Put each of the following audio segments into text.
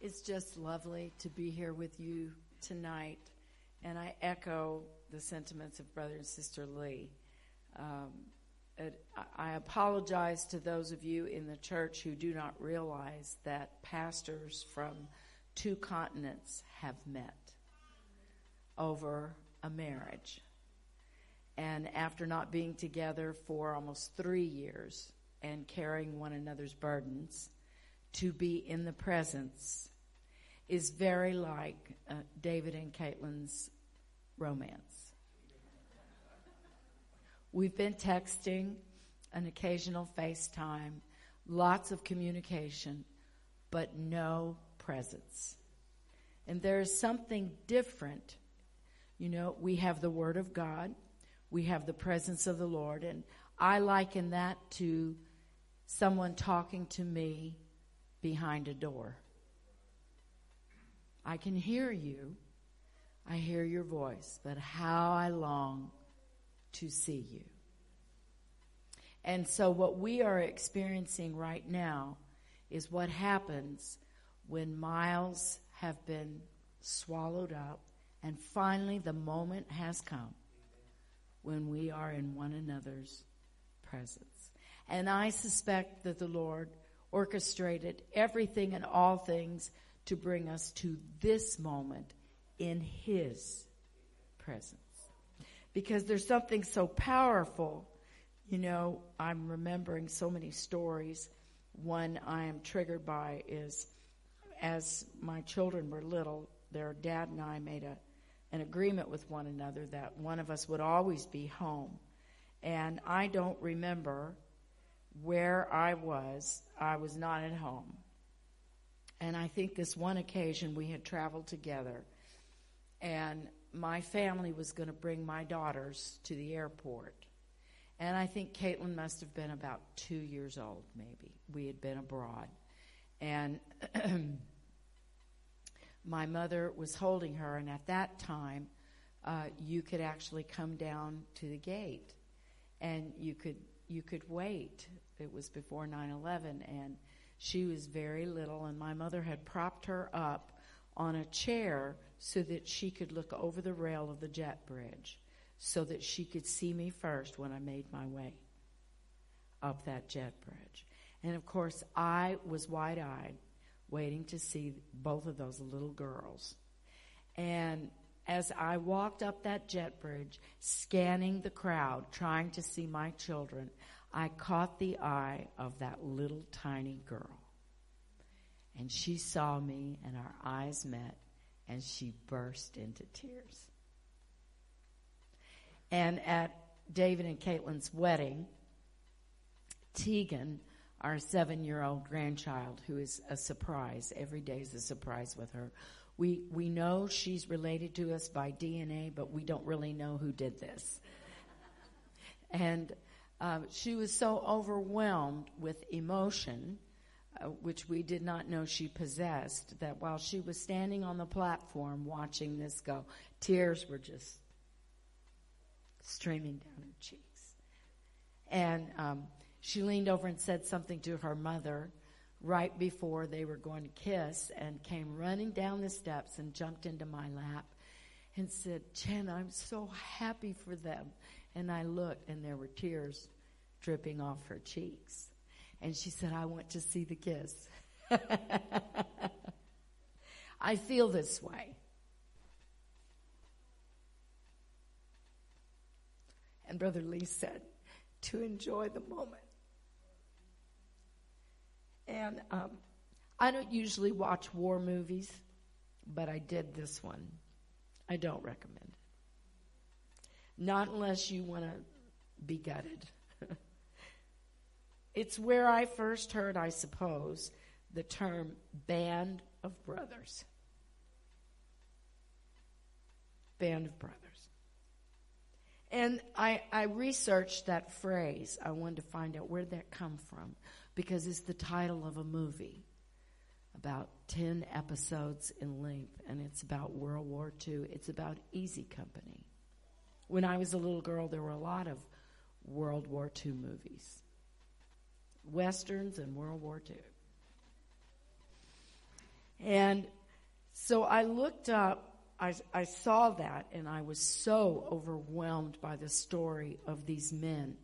It's just lovely to be here with you tonight, and I echo the sentiments of Brother and Sister Lee. Um, it, I apologize to those of you in the church who do not realize that pastors from two continents have met over a marriage. And after not being together for almost three years and carrying one another's burdens, to be in the presence is very like uh, David and Caitlin's romance. We've been texting, an occasional FaceTime, lots of communication, but no presence. And there is something different. You know, we have the Word of God, we have the presence of the Lord, and I liken that to someone talking to me behind a door. I can hear you. I hear your voice, but how I long to see you. And so, what we are experiencing right now is what happens when miles have been swallowed up, and finally the moment has come when we are in one another's presence. And I suspect that the Lord orchestrated everything and all things to bring us to this moment in His presence. Because there's something so powerful. You know, I'm remembering so many stories. One I am triggered by is as my children were little, their dad and I made a, an agreement with one another that one of us would always be home. And I don't remember where I was, I was not at home. And I think this one occasion we had traveled together, and my family was going to bring my daughters to the airport. And I think Caitlin must have been about two years old, maybe. We had been abroad. And my mother was holding her, and at that time, uh, you could actually come down to the gate and you could you could wait it was before 9/11 and she was very little and my mother had propped her up on a chair so that she could look over the rail of the jet bridge so that she could see me first when I made my way up that jet bridge. And of course, I was wide eyed waiting to see both of those little girls. And as I walked up that jet bridge, scanning the crowd, trying to see my children, I caught the eye of that little tiny girl. And she saw me, and our eyes met, and she burst into tears. And at David and Caitlin's wedding, Tegan, our seven year old grandchild, who is a surprise, every day is a surprise with her. We, we know she's related to us by DNA, but we don't really know who did this. And um, she was so overwhelmed with emotion, uh, which we did not know she possessed, that while she was standing on the platform watching this go, tears were just streaming down her cheeks. And um, she leaned over and said something to her mother right before they were going to kiss and came running down the steps and jumped into my lap and said, Jen, I'm so happy for them. And I looked, and there were tears dripping off her cheeks. And she said, I want to see the kiss. I feel this way. And Brother Lee said, to enjoy the moment. And um, I don't usually watch war movies, but I did this one. I don't recommend it. Not unless you want to be gutted. it's where I first heard, I suppose, the term band of brothers. Band of brothers. And I, I researched that phrase. I wanted to find out where that come from because it's the title of a movie about 10 episodes in length, and it's about World War II. It's about Easy Company. When I was a little girl, there were a lot of World War II movies, Westerns and World War II. And so I looked up, I, I saw that, and I was so overwhelmed by the story of these men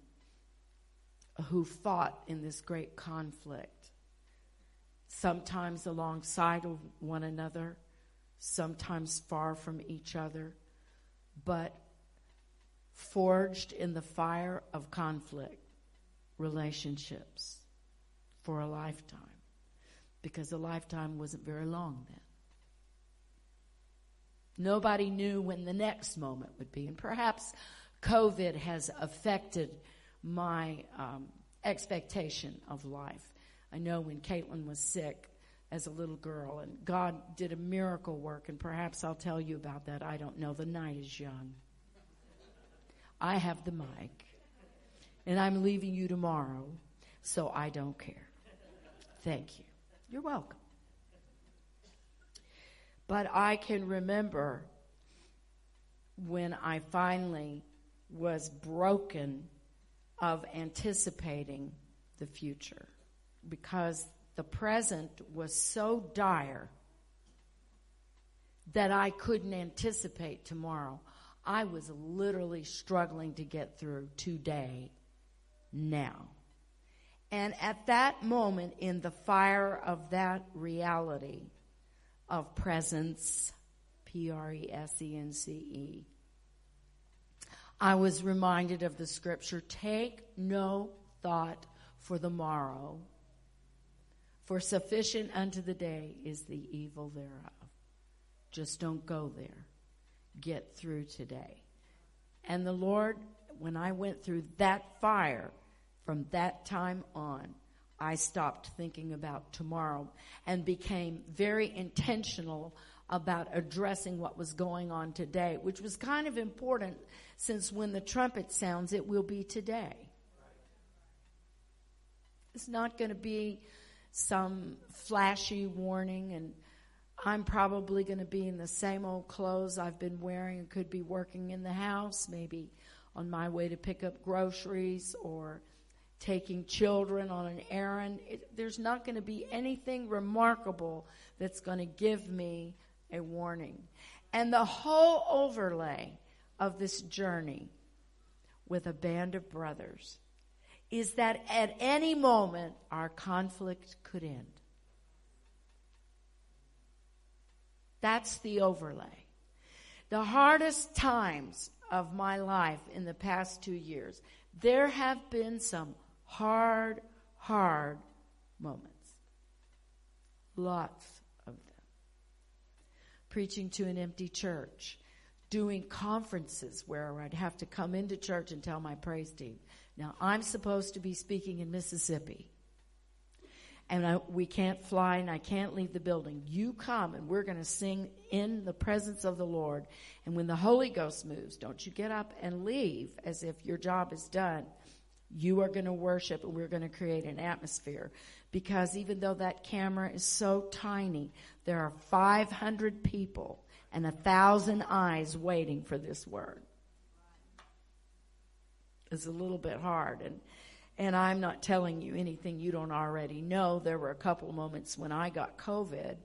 who fought in this great conflict, sometimes alongside of one another, sometimes far from each other, but forged in the fire of conflict relationships for a lifetime because a lifetime wasn't very long then. Nobody knew when the next moment would be, and perhaps COVID has affected my um, expectation of life. I know when Caitlin was sick as a little girl, and God did a miracle work, and perhaps I'll tell you about that. I don't know. The night is young. I have the mic, and I'm leaving you tomorrow, so I don't care. Thank you. You're welcome. But I can remember when I finally was broken of anticipating the future because the present was so dire that I couldn't anticipate tomorrow. I was literally struggling to get through today, now. And at that moment, in the fire of that reality of presence, P R E S E N C E, I was reminded of the scripture take no thought for the morrow, for sufficient unto the day is the evil thereof. Just don't go there. Get through today. And the Lord, when I went through that fire, from that time on, I stopped thinking about tomorrow and became very intentional about addressing what was going on today, which was kind of important since when the trumpet sounds, it will be today. It's not going to be some flashy warning and I'm probably going to be in the same old clothes I've been wearing and could be working in the house, maybe on my way to pick up groceries or taking children on an errand. It, there's not going to be anything remarkable that's going to give me a warning. And the whole overlay of this journey with a band of brothers is that at any moment our conflict could end. That's the overlay. The hardest times of my life in the past two years, there have been some hard, hard moments. Lots of them. Preaching to an empty church, doing conferences where I'd have to come into church and tell my praise team. Now, I'm supposed to be speaking in Mississippi. And I, we can't fly and I can't leave the building. You come and we're going to sing in the presence of the Lord. And when the Holy Ghost moves, don't you get up and leave as if your job is done. You are going to worship and we're going to create an atmosphere. Because even though that camera is so tiny, there are 500 people and a thousand eyes waiting for this word. It's a little bit hard and and I'm not telling you anything you don't already know. There were a couple moments when I got COVID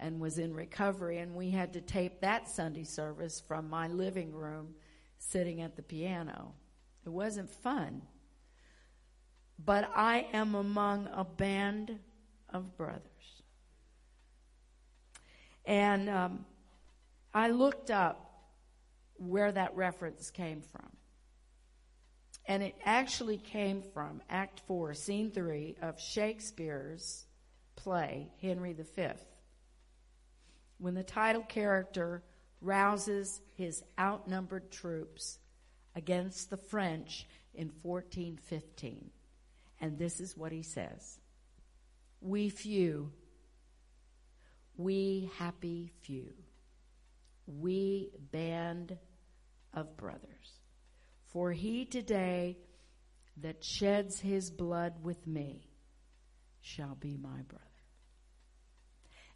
and was in recovery and we had to tape that Sunday service from my living room sitting at the piano. It wasn't fun but I am among a band of brothers. And um, I looked up where that reference came from. And it actually came from Act 4, Scene 3 of Shakespeare's play, Henry V, when the title character rouses his outnumbered troops against the French in 1415. And this is what he says We few, we happy few, we band of brothers. For he today that sheds his blood with me shall be my brother.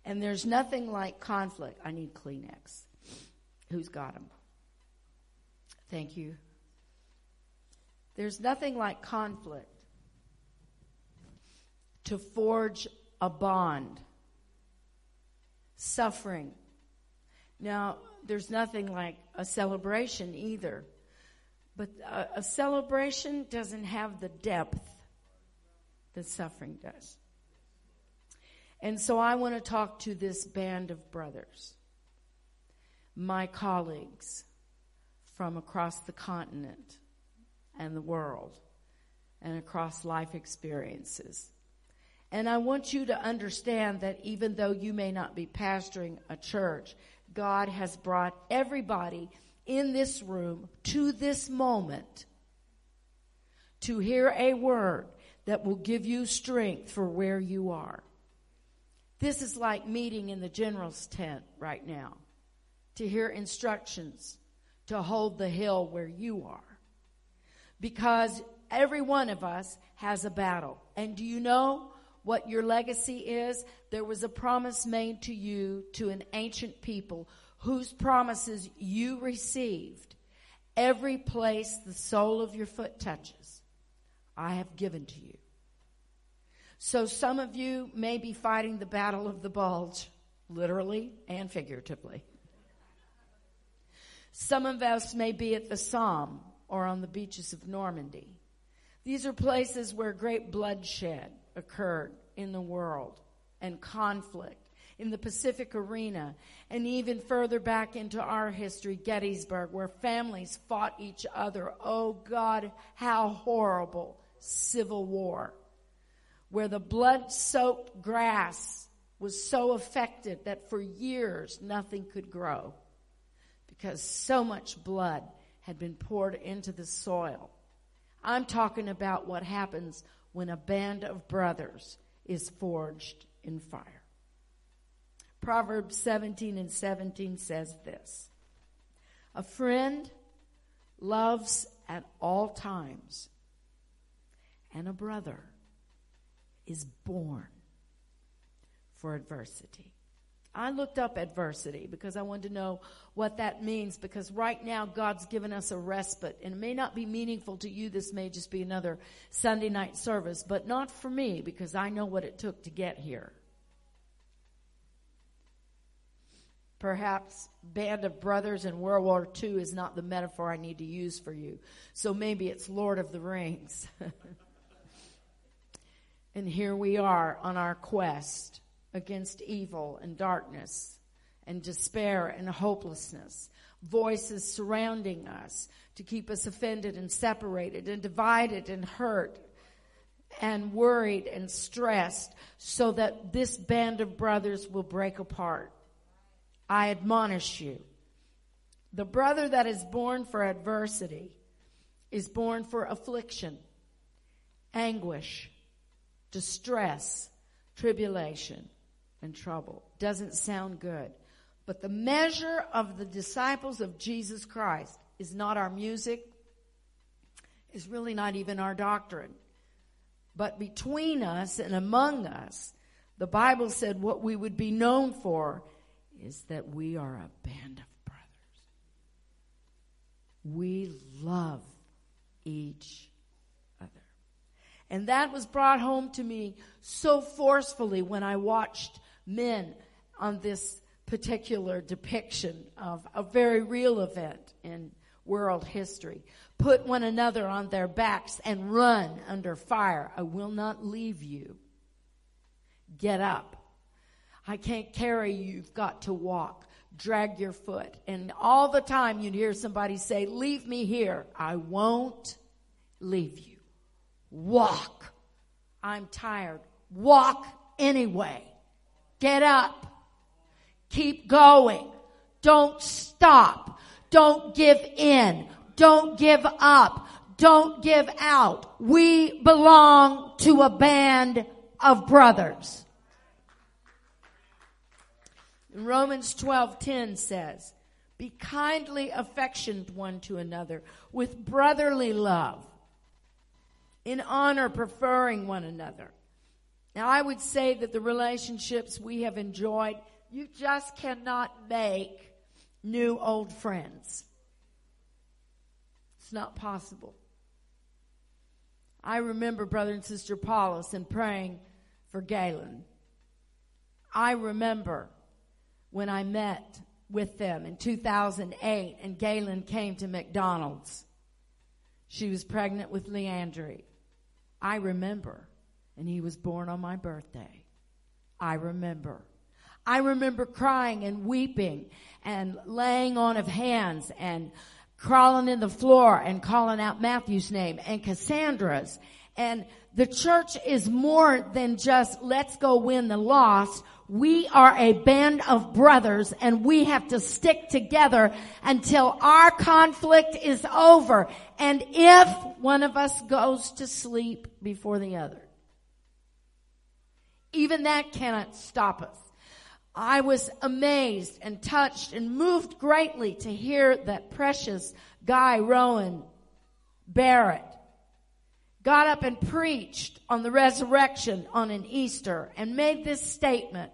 And there's nothing like conflict. I need Kleenex. Who's got them? Thank you. There's nothing like conflict to forge a bond suffering. Now, there's nothing like a celebration either. But a, a celebration doesn't have the depth that suffering does. And so I want to talk to this band of brothers, my colleagues from across the continent and the world and across life experiences. And I want you to understand that even though you may not be pastoring a church, God has brought everybody in this room to this moment to hear a word that will give you strength for where you are. This is like meeting in the general's tent right now to hear instructions to hold the hill where you are. Because every one of us has a battle. And do you know what your legacy is? There was a promise made to you to an ancient people whose promises you received, every place the sole of your foot touches, I have given to you. So some of you may be fighting the battle of the bulge, literally and figuratively. Some of us may be at the Somme or on the beaches of Normandy. These are places where great bloodshed occurred in the world and conflict in the Pacific arena, and even further back into our history, Gettysburg, where families fought each other. Oh God, how horrible civil war, where the blood soaked grass was so affected that for years nothing could grow because so much blood had been poured into the soil. I'm talking about what happens when a band of brothers is forged in fire. Proverbs 17 and 17 says this A friend loves at all times, and a brother is born for adversity. I looked up adversity because I wanted to know what that means because right now God's given us a respite and it may not be meaningful to you. This may just be another Sunday night service, but not for me because I know what it took to get here. Perhaps band of brothers in World War II is not the metaphor I need to use for you. So maybe it's Lord of the Rings. and here we are on our quest against evil and darkness and despair and hopelessness. Voices surrounding us to keep us offended and separated and divided and hurt and worried and stressed so that this band of brothers will break apart. I admonish you. The brother that is born for adversity is born for affliction, anguish, distress, tribulation, and trouble. Doesn't sound good. But the measure of the disciples of Jesus Christ is not our music, is really not even our doctrine. But between us and among us, the Bible said what we would be known for is that we are a band of brothers. We love each other. And that was brought home to me so forcefully when I watched men on this particular depiction of a very real event in world history. Put one another on their backs and run under fire. I will not leave you. Get up. I can't carry you. You've got to walk. Drag your foot. And all the time you'd hear somebody say, leave me here. I won't leave you. Walk. I'm tired. Walk anyway. Get up. Keep going. Don't stop. Don't give in. Don't give up. Don't give out. We belong to a band of brothers. Romans 12:10 says, "Be kindly affectioned one to another with brotherly love, in honor preferring one another." Now I would say that the relationships we have enjoyed, you just cannot make new old friends. It's not possible. I remember brother and sister Paulus and praying for Galen. I remember when I met with them in 2008 and Galen came to McDonald's. She was pregnant with Leandri. I remember. And he was born on my birthday. I remember. I remember crying and weeping and laying on of hands and crawling in the floor and calling out Matthew's name and Cassandra's. And the church is more than just let's go win the lost. We are a band of brothers and we have to stick together until our conflict is over. And if one of us goes to sleep before the other, even that cannot stop us. I was amazed and touched and moved greatly to hear that precious guy Rowan Barrett got up and preached on the resurrection on an Easter and made this statement.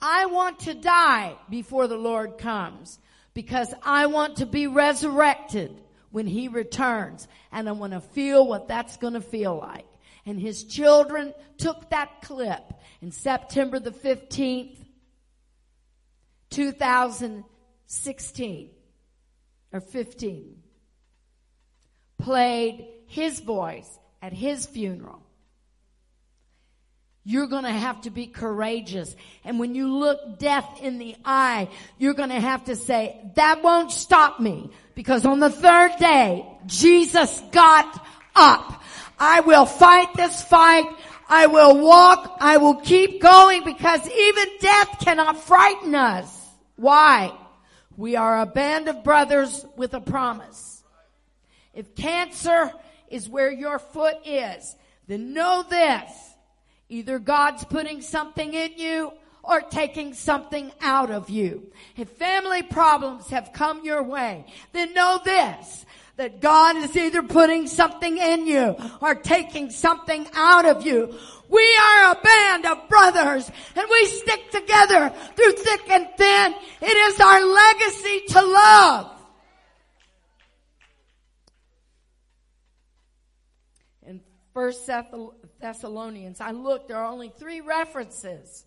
I want to die before the Lord comes because I want to be resurrected when he returns and I want to feel what that's going to feel like. And his children took that clip in September the 15th 2016 or 15 played his voice at his funeral. You're gonna have to be courageous. And when you look death in the eye, you're gonna have to say, that won't stop me. Because on the third day, Jesus got up. I will fight this fight. I will walk. I will keep going because even death cannot frighten us. Why? We are a band of brothers with a promise. If cancer is where your foot is, then know this. Either God's putting something in you or taking something out of you. If family problems have come your way, then know this that God is either putting something in you or taking something out of you. We are a band of brothers and we stick together through thick and thin. It is our legacy to love. In First Thessalonians, I looked, there are only three references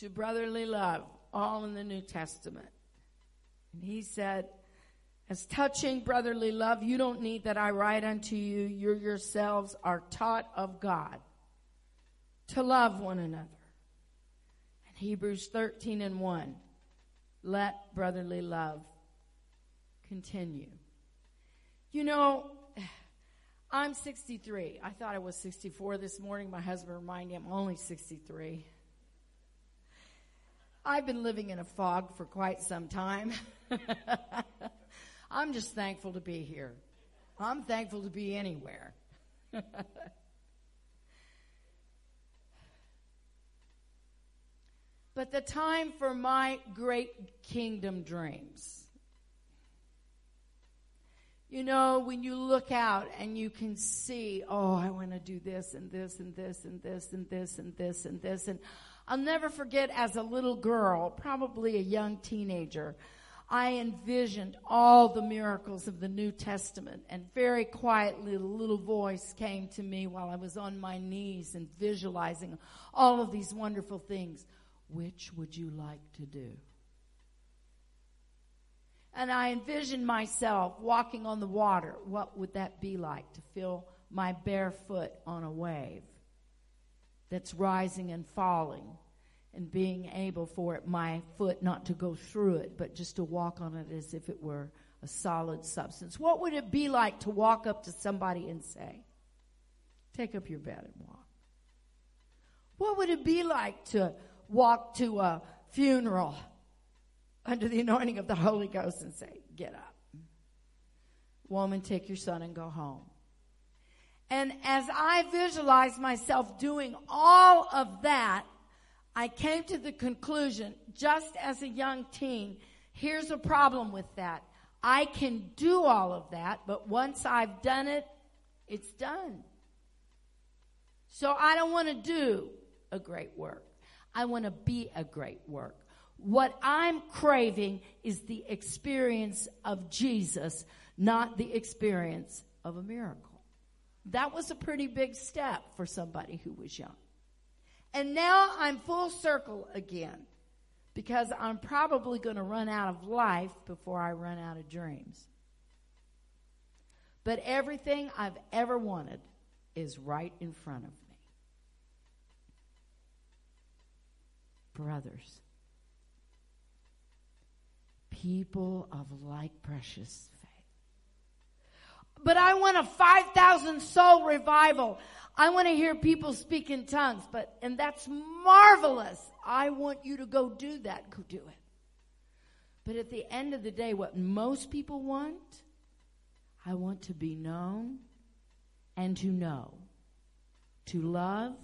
to brotherly love, all in the New Testament. And he said, as touching brotherly love, you don't need that I write unto you. You yourselves are taught of God to love one another. And Hebrews 13 and 1. Let brotherly love continue. You know, I'm 63. I thought I was 64 this morning. My husband reminded me I'm only 63. I've been living in a fog for quite some time. I'm just thankful to be here. I'm thankful to be anywhere. but the time for my great kingdom dreams. You know, when you look out and you can see, oh, I want to do this and this and this and this and this and this and this. And I'll never forget as a little girl, probably a young teenager, I envisioned all the miracles of the New Testament and very quietly a little voice came to me while I was on my knees and visualizing all of these wonderful things. Which would you like to do? And I envisioned myself walking on the water. What would that be like to feel my bare foot on a wave that's rising and falling? and being able for it, my foot not to go through it, but just to walk on it as if it were a solid substance. What would it be like to walk up to somebody and say, take up your bed and walk? What would it be like to walk to a funeral under the anointing of the Holy Ghost and say, get up? Woman, take your son and go home. And as I visualized myself doing all of that, I came to the conclusion, just as a young teen, here's a problem with that. I can do all of that, but once I've done it, it's done. So I don't want to do a great work. I want to be a great work. What I'm craving is the experience of Jesus, not the experience of a miracle. That was a pretty big step for somebody who was young. And now I'm full circle again because I'm probably going to run out of life before I run out of dreams. But everything I've ever wanted is right in front of me. Brothers, people of like precious faith. But I want a 5,000 soul revival. I want to hear people speak in tongues, but, and that's marvelous. I want you to go do that. Go do it. But at the end of the day, what most people want, I want to be known and to know, to love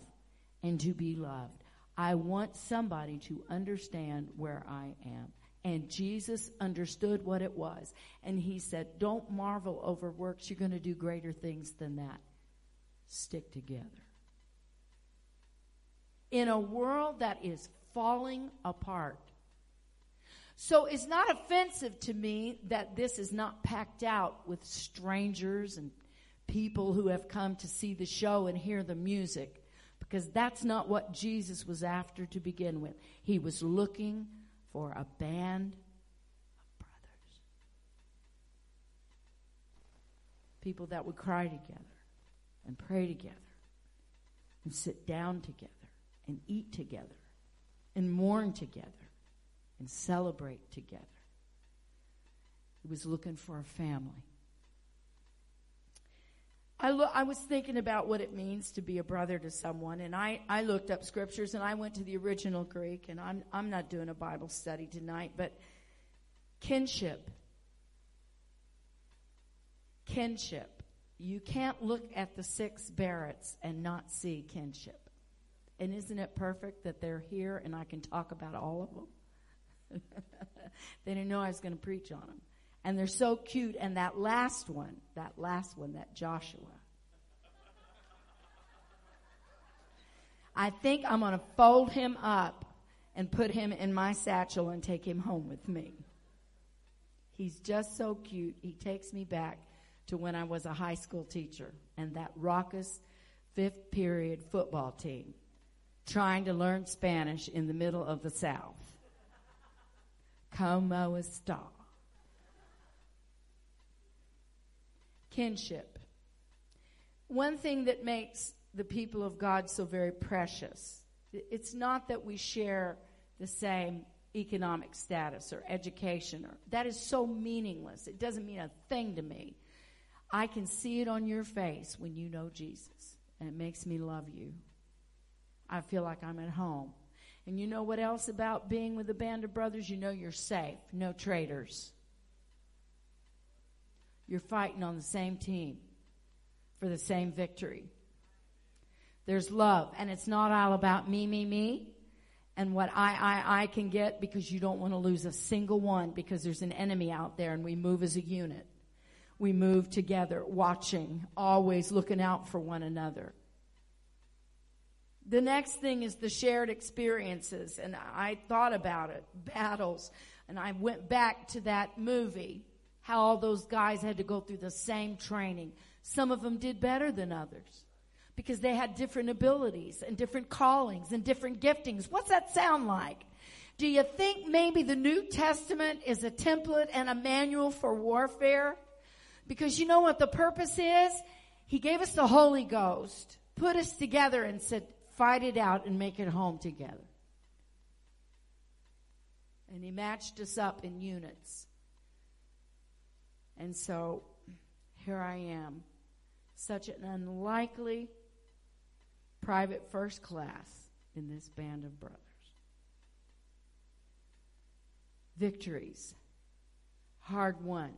and to be loved. I want somebody to understand where I am. And Jesus understood what it was. And he said, Don't marvel over works. You're going to do greater things than that. Stick together. In a world that is falling apart. So it's not offensive to me that this is not packed out with strangers and people who have come to see the show and hear the music because that's not what Jesus was after to begin with. He was looking for a band of brothers. People that would cry together and pray together and sit down together and eat together and mourn together and celebrate together. He was looking for a family. I, lo- I was thinking about what it means to be a brother to someone, and I, I looked up scriptures and I went to the original Greek, and I'm, I'm not doing a Bible study tonight, but kinship. Kinship. You can't look at the six Barretts and not see kinship. And isn't it perfect that they're here and I can talk about all of them? they didn't know I was going to preach on them and they're so cute. And that last one, that last one, that Joshua. I think I'm going to fold him up and put him in my satchel and take him home with me. He's just so cute. He takes me back to when I was a high school teacher and that raucous fifth period football team trying to learn Spanish in the middle of the South. Como está? Kinship. One thing that makes the people of God so very precious, it's not that we share the same economic status or education or that is so meaningless. It doesn't mean a thing to me. I can see it on your face when you know Jesus and it makes me love you. I feel like I'm at home. And you know what else about being with a band of brothers? You know you're safe. No traitors. You're fighting on the same team for the same victory. There's love, and it's not all about me, me, me, and what I, I, I can get because you don't want to lose a single one because there's an enemy out there and we move as a unit. We move together, watching, always looking out for one another. The next thing is the shared experiences, and I thought about it, battles, and I went back to that movie how all those guys had to go through the same training. Some of them did better than others because they had different abilities and different callings and different giftings. What's that sound like? Do you think maybe the New Testament is a template and a manual for warfare? Because you know what the purpose is? He gave us the Holy Ghost, put us together and said, fight it out and make it home together. And he matched us up in units. And so here I am, such an unlikely private first class in this band of brothers. Victories, hard won,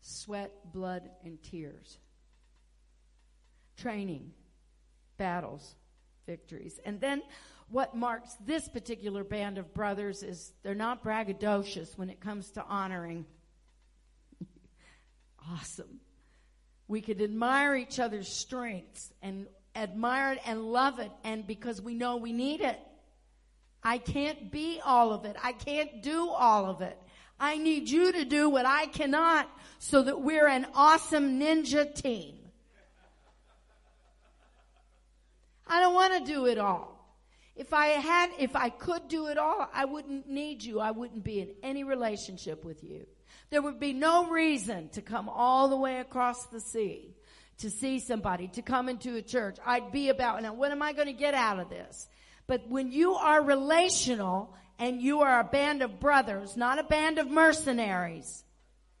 sweat, blood, and tears. Training, battles, victories. And then what marks this particular band of brothers is they're not braggadocious when it comes to honoring awesome. We could admire each other's strengths and admire it and love it, and because we know we need it. I can't be all of it. I can't do all of it. I need you to do what I cannot so that we're an awesome ninja team. I don't want to do it all. If I had, if I could do it all, I wouldn't need you. I wouldn't be in any relationship with you. There would be no reason to come all the way across the sea to see somebody, to come into a church. I'd be about, now what am I going to get out of this? But when you are relational and you are a band of brothers, not a band of mercenaries,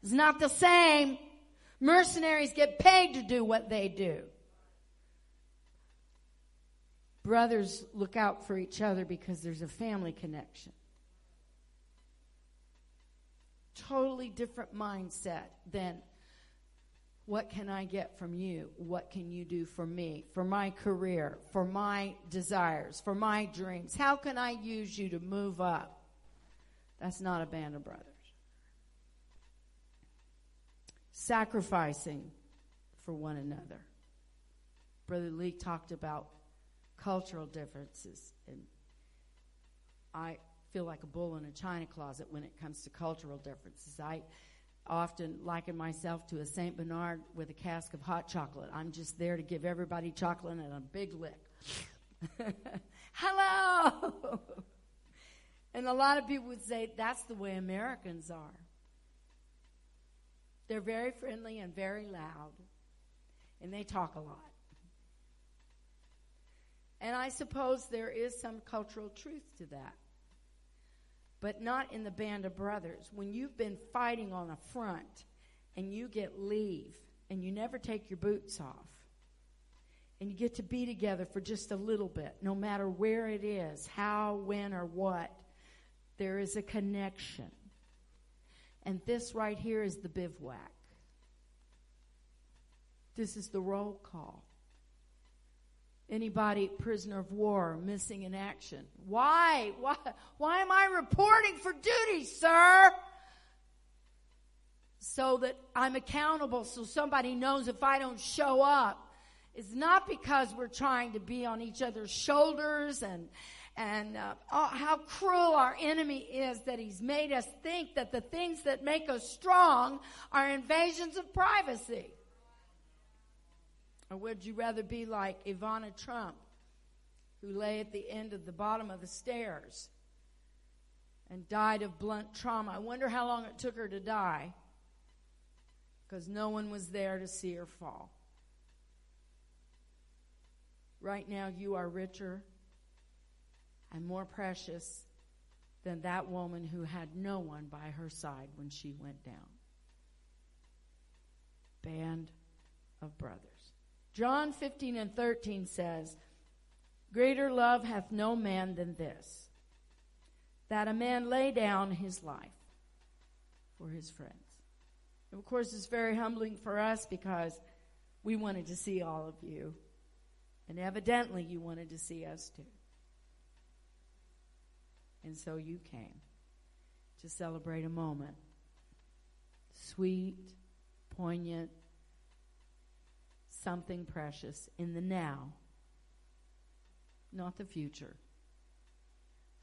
it's not the same. Mercenaries get paid to do what they do. Brothers look out for each other because there's a family connection. Totally different mindset than what can I get from you? What can you do for me, for my career, for my desires, for my dreams? How can I use you to move up? That's not a band of brothers. Sacrificing for one another. Brother Lee talked about cultural differences, and I feel like a bull in a china closet when it comes to cultural differences. I often liken myself to a St. Bernard with a cask of hot chocolate. I'm just there to give everybody chocolate and a big lick. Hello! and a lot of people would say that's the way Americans are. They're very friendly and very loud, and they talk a lot. And I suppose there is some cultural truth to that but not in the band of brothers. When you've been fighting on a front and you get leave and you never take your boots off and you get to be together for just a little bit, no matter where it is, how, when, or what, there is a connection. And this right here is the bivouac. This is the roll call. Anybody prisoner of war missing in action? Why? Why? Why am I reporting for duty, sir? So that I'm accountable so somebody knows if I don't show up. It's not because we're trying to be on each other's shoulders and and uh, oh, how cruel our enemy is that he's made us think that the things that make us strong are invasions of privacy. Or would you rather be like Ivana Trump, who lay at the end of the bottom of the stairs and died of blunt trauma? I wonder how long it took her to die because no one was there to see her fall. Right now, you are richer and more precious than that woman who had no one by her side when she went down. Band of brothers. John 15 and 13 says, Greater love hath no man than this, that a man lay down his life for his friends. And of course, it's very humbling for us because we wanted to see all of you. And evidently, you wanted to see us too. And so you came to celebrate a moment. Sweet, poignant, something precious in the now, not the future.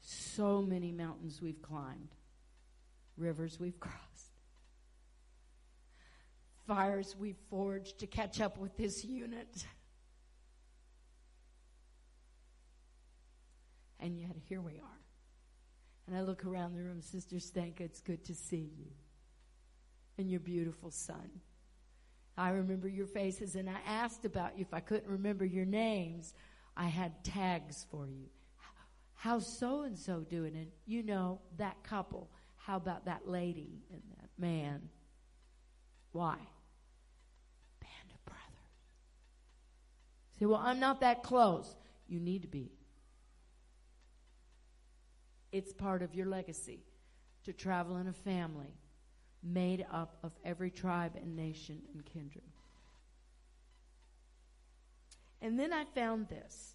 So many mountains we've climbed, rivers we've crossed, fires we've forged to catch up with this unit. And yet here we are. And I look around the room, Sister Stanka, it's good to see you and your beautiful son. I remember your faces, and I asked about you. If I couldn't remember your names, I had tags for you. How's so and so doing? And you know, that couple. How about that lady and that man? Why? Band of brothers. Say, well, I'm not that close. You need to be. It's part of your legacy to travel in a family made up of every tribe and nation and kindred. And then I found this.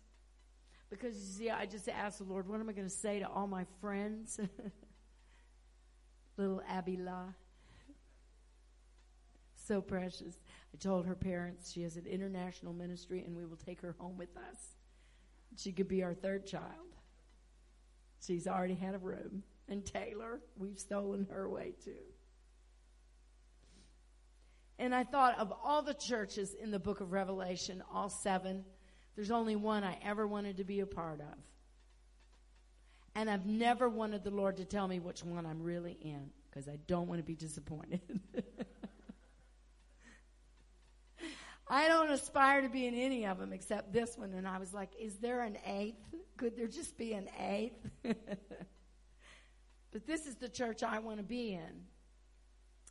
Because you see, I just asked the Lord, what am I going to say to all my friends? Little Abila. So precious. I told her parents she has an international ministry and we will take her home with us. She could be our third child. She's already had a room. And Taylor, we've stolen her away too. And I thought of all the churches in the book of Revelation, all seven, there's only one I ever wanted to be a part of. And I've never wanted the Lord to tell me which one I'm really in because I don't want to be disappointed. I don't aspire to be in any of them except this one. And I was like, is there an eighth? Could there just be an eighth? but this is the church I want to be in.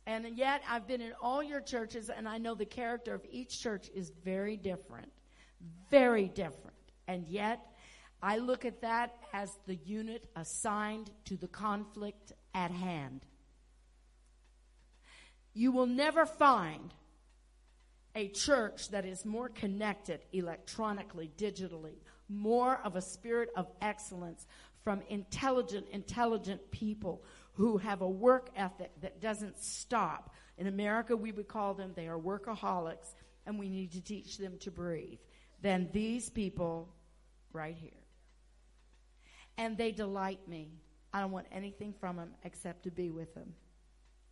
And yet I've been in all your churches and I know the character of each church is very different. Very different. And yet I look at that as the unit assigned to the conflict at hand. You will never find a church that is more connected electronically, digitally, more of a spirit of excellence from intelligent, intelligent people who have a work ethic that doesn't stop. In America, we would call them, they are workaholics, and we need to teach them to breathe. Than these people right here. And they delight me. I don't want anything from them except to be with them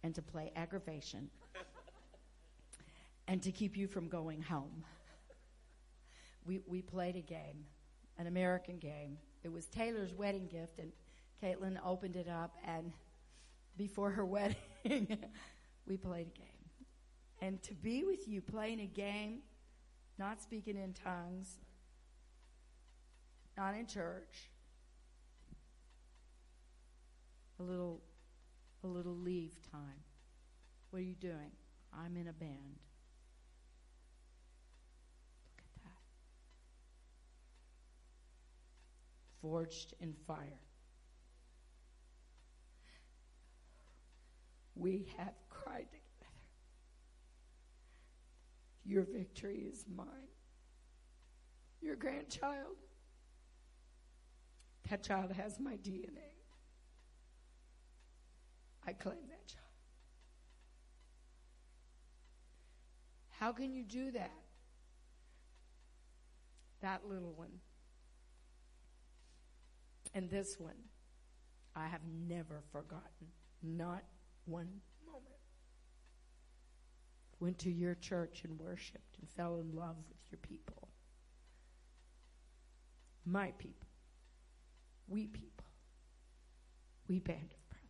and to play aggravation and to keep you from going home. We, we played a game, an American game. It was Taylor's wedding gift, and Caitlin opened it up, and before her wedding, we played a game. And to be with you playing a game, not speaking in tongues, not in church, a little a little leave time. What are you doing? I'm in a band. Look at that. Forged in fire. We have cried together. Your victory is mine. Your grandchild. That child has my DNA. I claim that child. How can you do that? That little one. And this one, I have never forgotten. Not one moment. Went to your church and worshiped and fell in love with your people. My people. We people. We band of brothers.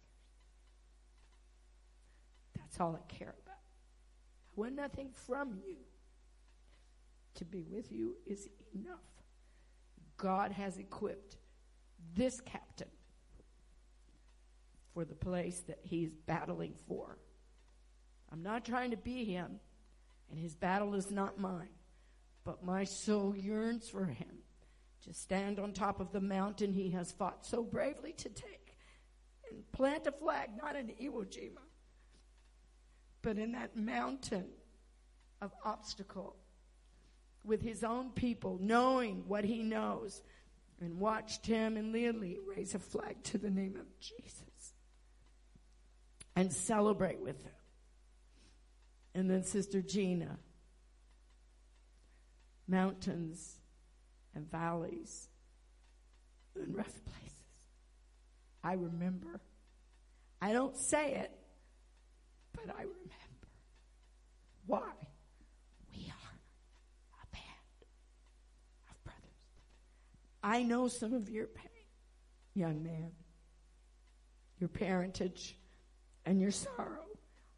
that's all I care about. I want nothing from you. To be with you is enough. God has equipped this captain for the place that he's battling for. I'm not trying to be him, and his battle is not mine, but my soul yearns for him to stand on top of the mountain he has fought so bravely to take and plant a flag, not in Iwo Jima, but in that mountain of obstacle with his own people, knowing what he knows, and watched him and Lily raise a flag to the name of Jesus and celebrate with them. And then Sister Gina, mountains and valleys and rough places. I remember. I don't say it, but I remember. Why? We are a band of brothers. I know some of your pain, young man, your parentage, and your sorrow.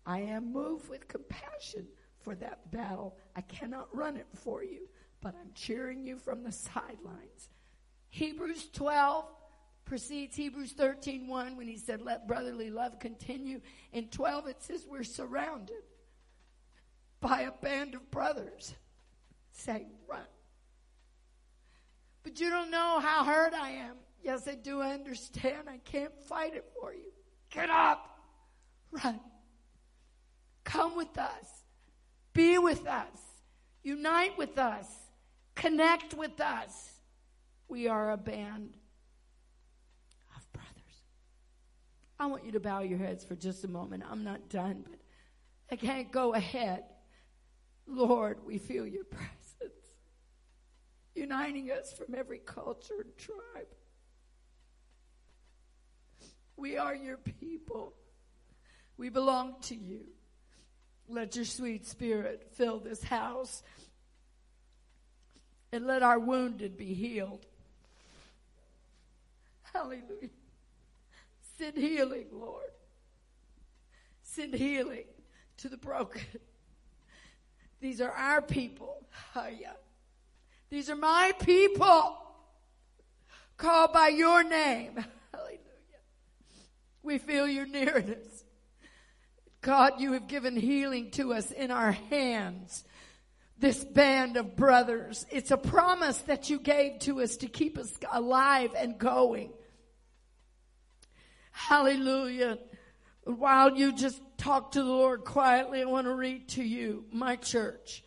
I am moved with compassion for that battle. I cannot run it for you, but I'm cheering you from the sidelines. Hebrews 12 precedes Hebrews 13:1 when he said let brotherly love continue. In 12 it says we're surrounded by a band of brothers saying run. But you don't know how hurt I am. Yes, I do understand. I can't fight it for you. Get up. Run. Come with us. Be with us. Unite with us. Connect with us. We are a band of brothers. I want you to bow your heads for just a moment. I'm not done, but I can't go ahead. Lord, we feel your presence, uniting us from every culture and tribe. We are your people. We belong to you. Let your sweet spirit fill this house and let our wounded be healed. Hallelujah. Send healing, Lord. Send healing to the broken. These are our people. These are my people called by your name. Hallelujah. We feel your nearness. God, you have given healing to us in our hands. This band of brothers. It's a promise that you gave to us to keep us alive and going. Hallelujah. While you just talk to the Lord quietly, I want to read to you my church.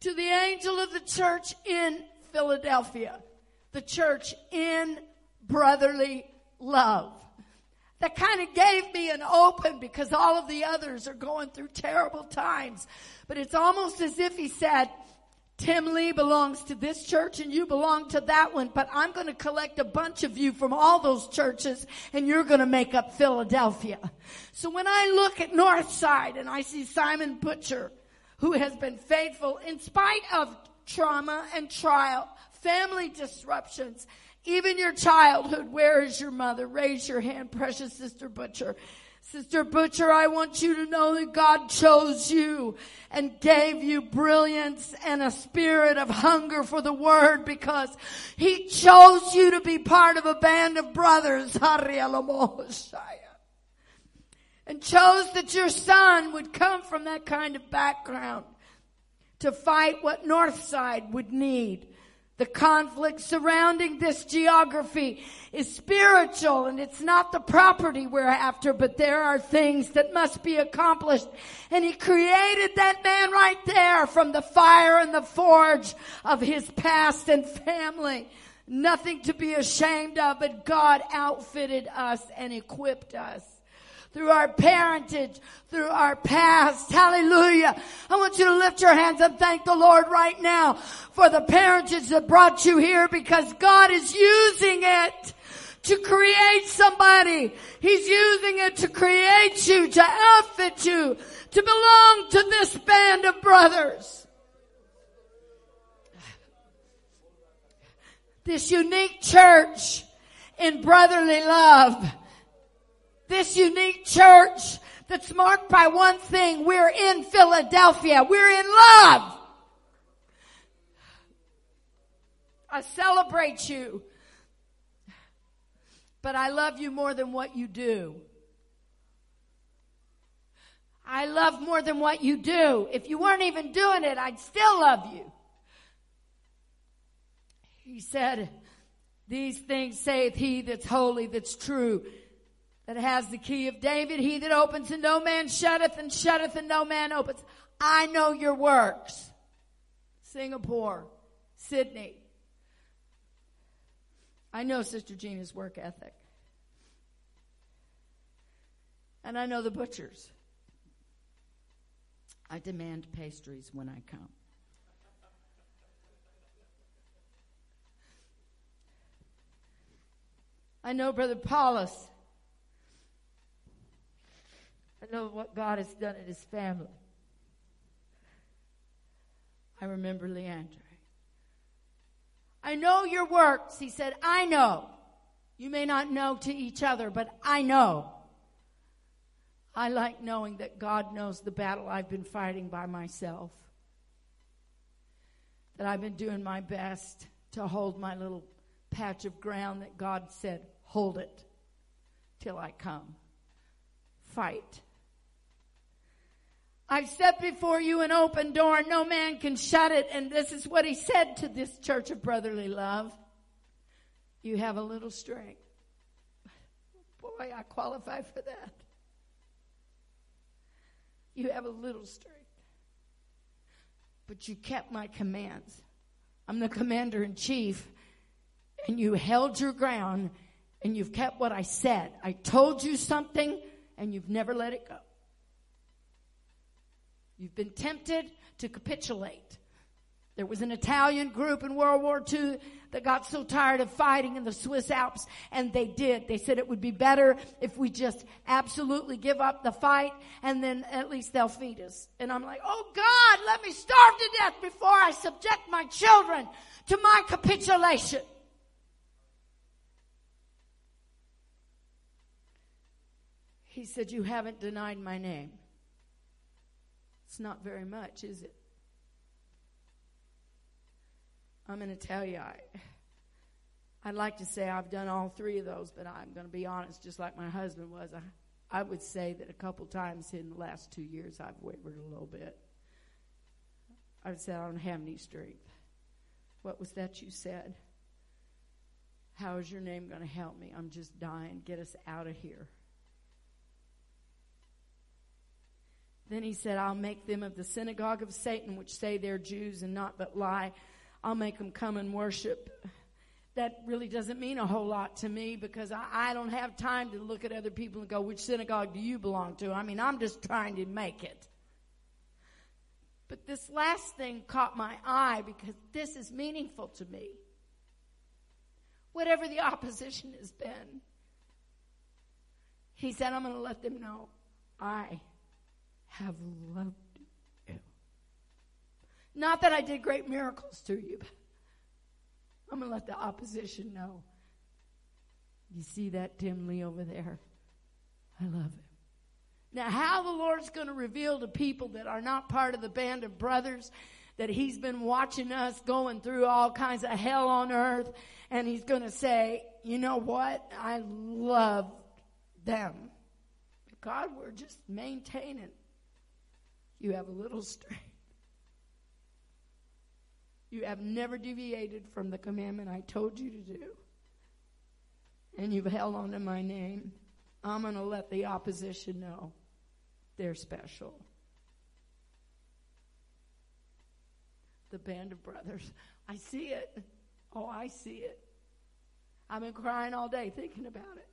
To the angel of the church in Philadelphia, the church in brotherly love. That kind of gave me an open because all of the others are going through terrible times. But it's almost as if he said, Tim Lee belongs to this church and you belong to that one, but I'm going to collect a bunch of you from all those churches and you're going to make up Philadelphia. So when I look at Northside and I see Simon Butcher, who has been faithful in spite of trauma and trial, family disruptions, even your childhood, where is your mother? Raise your hand, precious sister Butcher. Sister Butcher, I want you to know that God chose you and gave you brilliance and a spirit of hunger for the word because he chose you to be part of a band of brothers. And chose that your son would come from that kind of background to fight what Northside would need. The conflict surrounding this geography is spiritual and it's not the property we're after, but there are things that must be accomplished. And he created that man right there from the fire and the forge of his past and family. Nothing to be ashamed of, but God outfitted us and equipped us through our parentage, through our past. Hallelujah. I want you to lift your hands and thank the Lord right now for the parentage that brought you here because God is using it to create somebody. He's using it to create you, to outfit you, to belong to this band of brothers. This unique church in brotherly love this unique church that's marked by one thing. We're in Philadelphia. We're in love. I celebrate you. But I love you more than what you do. I love more than what you do. If you weren't even doing it, I'd still love you. He said, these things saith he that's holy, that's true, that has the key of David. He that opens and no man shutteth and shutteth and no man opens. I know your works. Singapore, Sydney. I know Sister Gina's work ethic. And I know the butchers. I demand pastries when I come. I know Brother Paulus I know what God has done in his family. I remember Leandre. I know your works. He said, I know. You may not know to each other, but I know. I like knowing that God knows the battle I've been fighting by myself. That I've been doing my best to hold my little patch of ground that God said, hold it till I come. Fight. I've set before you an open door. No man can shut it. And this is what he said to this church of brotherly love. You have a little strength. Boy, I qualify for that. You have a little strength. But you kept my commands. I'm the commander in chief. And you held your ground and you've kept what I said. I told you something and you've never let it go. You've been tempted to capitulate. There was an Italian group in World War II that got so tired of fighting in the Swiss Alps, and they did. They said it would be better if we just absolutely give up the fight, and then at least they'll feed us. And I'm like, oh God, let me starve to death before I subject my children to my capitulation. He said, You haven't denied my name. It's not very much, is it? I'm going to tell you, I, I'd like to say I've done all three of those, but I'm going to be honest, just like my husband was. I, I would say that a couple times in the last two years I've wavered a little bit. I would say I don't have any strength. What was that you said? How is your name going to help me? I'm just dying. Get us out of here. Then he said, I'll make them of the synagogue of Satan, which say they're Jews and not but lie. I'll make them come and worship. That really doesn't mean a whole lot to me because I, I don't have time to look at other people and go, which synagogue do you belong to? I mean, I'm just trying to make it. But this last thing caught my eye because this is meaningful to me. Whatever the opposition has been, he said, I'm going to let them know I have loved you. Not that I did great miracles to you, but I'm going to let the opposition know. You see that Tim Lee over there? I love him. Now, how the Lord's going to reveal to people that are not part of the band of brothers that He's been watching us going through all kinds of hell on earth, and He's going to say, you know what? I love them. God, we're just maintaining you have a little strength. You have never deviated from the commandment I told you to do. And you've held on to my name. I'm going to let the opposition know they're special. The band of brothers. I see it. Oh, I see it. I've been crying all day thinking about it.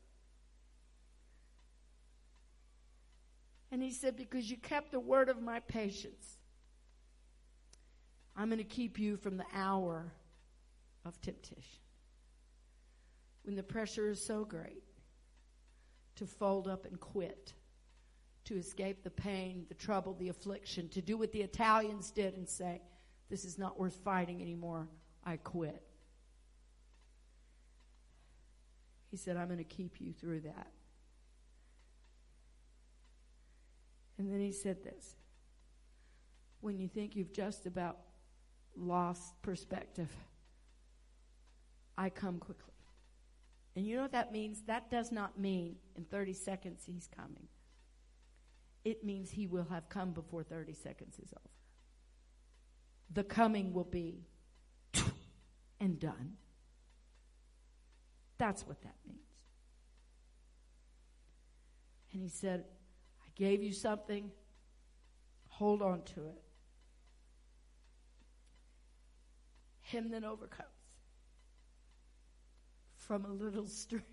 And he said, Because you kept the word of my patience, I'm going to keep you from the hour of temptation. When the pressure is so great to fold up and quit, to escape the pain, the trouble, the affliction, to do what the Italians did and say, This is not worth fighting anymore. I quit. He said, I'm going to keep you through that. And then he said this When you think you've just about lost perspective, I come quickly. And you know what that means? That does not mean in 30 seconds he's coming. It means he will have come before 30 seconds is over. The coming will be and done. That's what that means. And he said, gave you something, hold on to it. Him that overcomes from a little strength.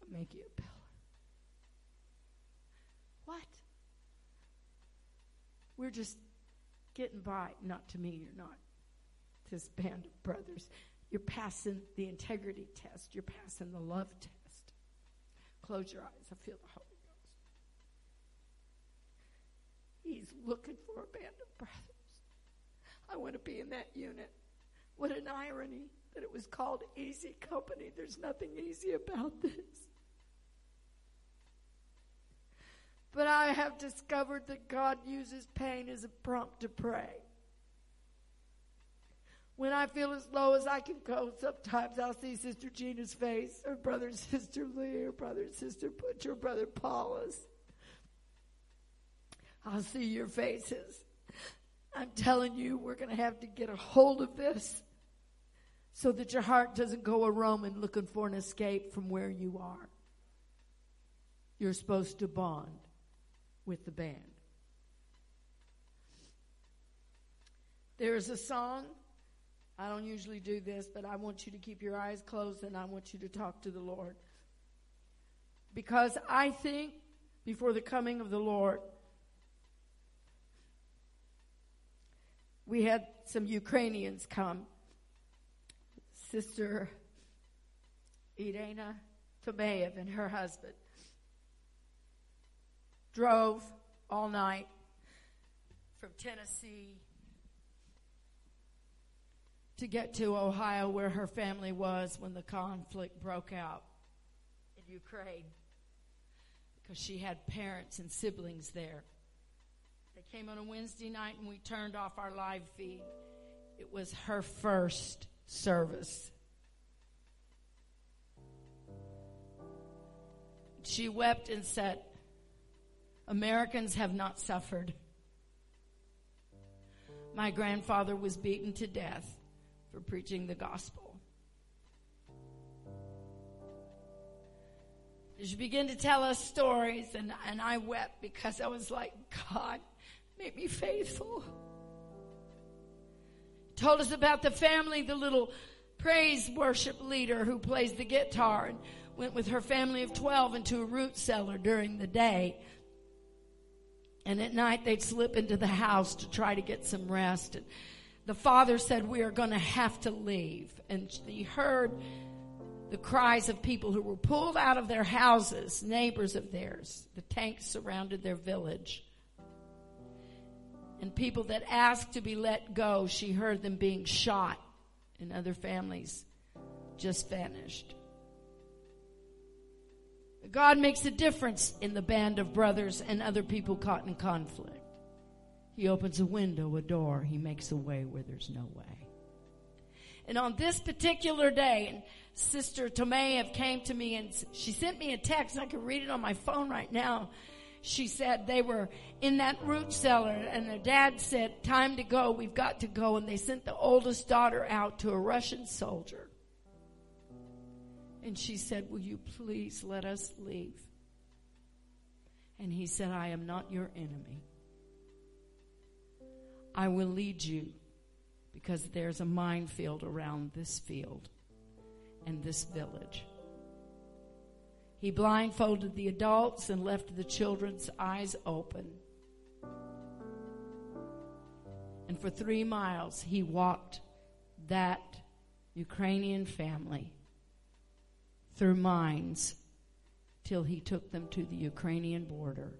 I'll make you a pillar. What? We're just getting by. Not to me, you're not. This band of brothers. You're passing the integrity test. You're passing the love test. Close your eyes. I feel the Holy Ghost. He's looking for a band of brothers. I want to be in that unit. What an irony that it was called easy company. There's nothing easy about this. But I have discovered that God uses pain as a prompt to pray when I feel as low as I can go, sometimes I'll see Sister Gina's face, or brother and Sister Lee, or brother and Sister Butcher, brother Paula's. I'll see your faces. I'm telling you, we're going to have to get a hold of this so that your heart doesn't go a roaming looking for an escape from where you are. You're supposed to bond with the band. There is a song I don't usually do this, but I want you to keep your eyes closed and I want you to talk to the Lord. Because I think before the coming of the Lord, we had some Ukrainians come. Sister Irina Tomayev and her husband drove all night from Tennessee to get to Ohio where her family was when the conflict broke out in Ukraine because she had parents and siblings there. They came on a Wednesday night and we turned off our live feed. It was her first service. She wept and said, Americans have not suffered. My grandfather was beaten to death for preaching the gospel. She began to tell us stories, and, and I wept because I was like, God, make me faithful. Told us about the family, the little praise worship leader who plays the guitar and went with her family of 12 into a root cellar during the day. And at night they'd slip into the house to try to get some rest. And the father said, we are going to have to leave. And he heard the cries of people who were pulled out of their houses, neighbors of theirs. The tanks surrounded their village. And people that asked to be let go, she heard them being shot, and other families just vanished. God makes a difference in the band of brothers and other people caught in conflict. He opens a window, a door. He makes a way where there's no way. And on this particular day, Sister Tomea came to me and she sent me a text. I can read it on my phone right now. She said they were in that root cellar and their dad said, time to go. We've got to go. And they sent the oldest daughter out to a Russian soldier. And she said, Will you please let us leave? And he said, I am not your enemy. I will lead you because there's a minefield around this field and this village. He blindfolded the adults and left the children's eyes open. And for three miles, he walked that Ukrainian family through mines till he took them to the Ukrainian border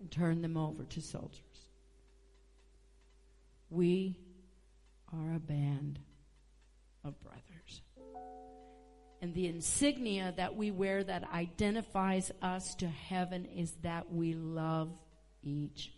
and turned them over to soldiers. We are a band of brothers. And the insignia that we wear that identifies us to heaven is that we love each